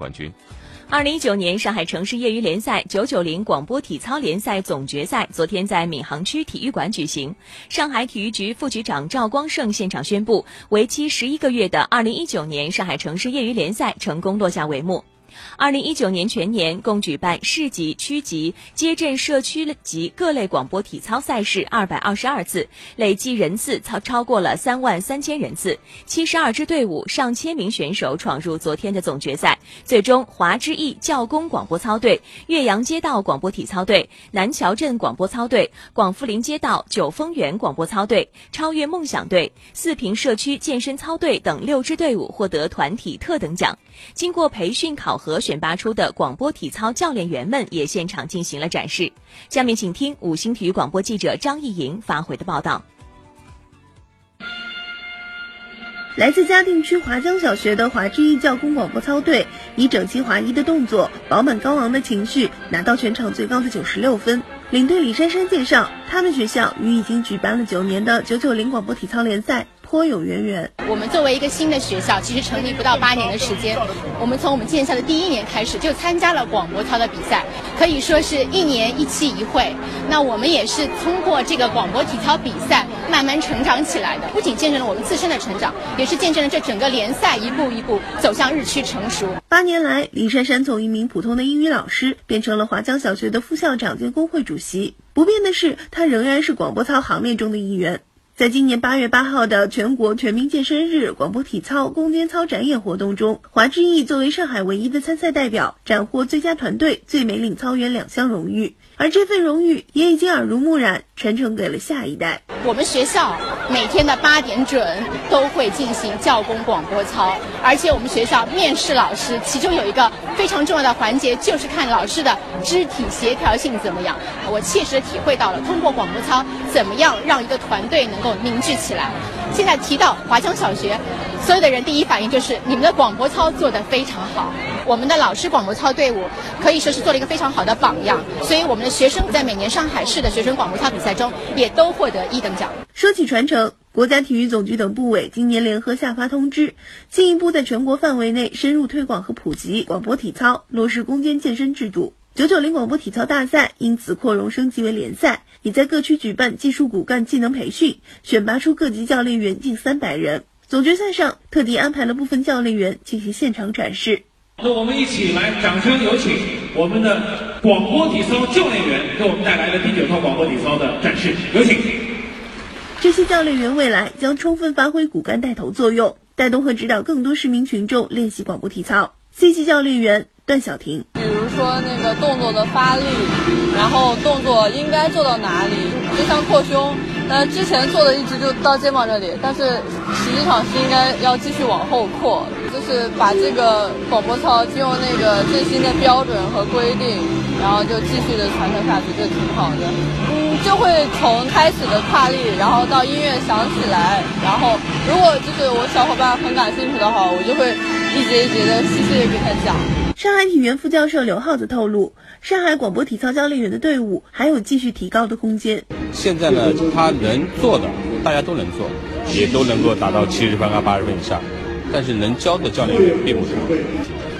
冠军。二零一九年上海城市业余联赛九九零广播体操联赛总决赛昨天在闵行区体育馆举行。上海体育局副局长赵光胜现场宣布，为期十一个月的二零一九年上海城市业余联赛成功落下帷幕。二零一九年全年共举办市级、区级、街镇、社区级各类广播体操赛事二百二十二次，累计人次超超过了三万三千人次。七十二支队伍、上千名选手闯入昨天的总决赛。最终，华之翼教工广播操队、岳阳街道广播体操队、南桥镇广播操队、广富林街道九峰园广播操队、超越梦想队、四平社区健身操队等六支队伍获得团体特等奖。经过培训考和选拔出的广播体操教练员们也现场进行了展示。下面请听五星体育广播记者张艺莹发回的报道。来自嘉定区华江小学的华之翼教工广播操队，以整齐划一的动作、饱满高昂的情绪，拿到全场最高的九十六分。领队李珊珊介绍，他们学校与已经举办了九年的九九零广播体操联赛。颇有渊源。我们作为一个新的学校，其实成立不到八年的时间，我们从我们建校的第一年开始就参加了广播操的比赛，可以说是一年一期一会。那我们也是通过这个广播体操比赛慢慢成长起来的，不仅见证了我们自身的成长，也是见证了这整个联赛一步一步走向日趋成熟。八年来，李珊珊从一名普通的英语老师变成了华江小学的副校长兼工会主席。不变的是，她仍然是广播操行列中的一员。在今年八月八号的全国全民健身日广播体操攻坚操展演活动中，华之翼作为上海唯一的参赛代表，斩获最佳团队、最美领操员两项荣誉。而这份荣誉也已经耳濡目染，传承给了下一代。我们学校每天的八点准都会进行教工广播操，而且我们学校面试老师，其中有一个非常重要的环节，就是看老师的肢体协调性怎么样。我切实体会到了，通过广播操，怎么样让一个团队能够凝聚起来。现在提到华江小学，所有的人第一反应就是你们的广播操做得非常好。我们的老师广播操队伍可以说是做了一个非常好的榜样，所以我们的学生在每年上海市的学生广播操比赛中也都获得一等奖。说起传承，国家体育总局等部委今年联合下发通知，进一步在全国范围内深入推广和普及广播体操，落实攻坚健身制度。九九零广播体操大赛因此扩容升级为联赛，已在各区举办技术骨干技能培训，选拔出各级教练员近三百人。总决赛上特地安排了部分教练员进行现场展示。那我们一起来，掌声有请我们的广播体操教练员给我们带来的第九套广播体操的展示，有请。这些教练员未来将充分发挥骨干带头作用，带动和指导更多市民群众练习广播体操。C 级教练员段晓婷，比如说那个动作的发力，然后动作应该做到哪里，就像扩胸，呃，之前做的一直就到肩膀这里，但是实际上是应该要继续往后扩。就是把这个广播操就用那个最新的标准和规定，然后就继续的传承下去，就挺好的。嗯，就会从开始的跨立，然后到音乐响起来，然后如果就是我小伙伴很感兴趣的话，我就会一节一节的细细的给他讲。上海体院副教授刘浩子透露，上海广播体操教练员的队伍还有继续提高的空间。现在呢，他能做的大家都能做，也都能够达到七十分啊八十分以上。但是能教的教练员并不多，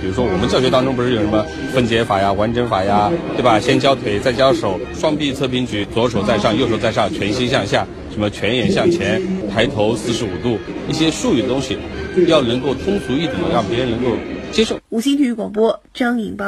比如说我们教学当中不是有什么分解法呀、完整法呀，对吧？先教腿，再教手，双臂侧平举，左手在上，右手在上，拳心向下，什么拳眼向前，抬头四十五度，一些术语的东西，要能够通俗易懂，让别人能够接受。五星体育广播，张颖报。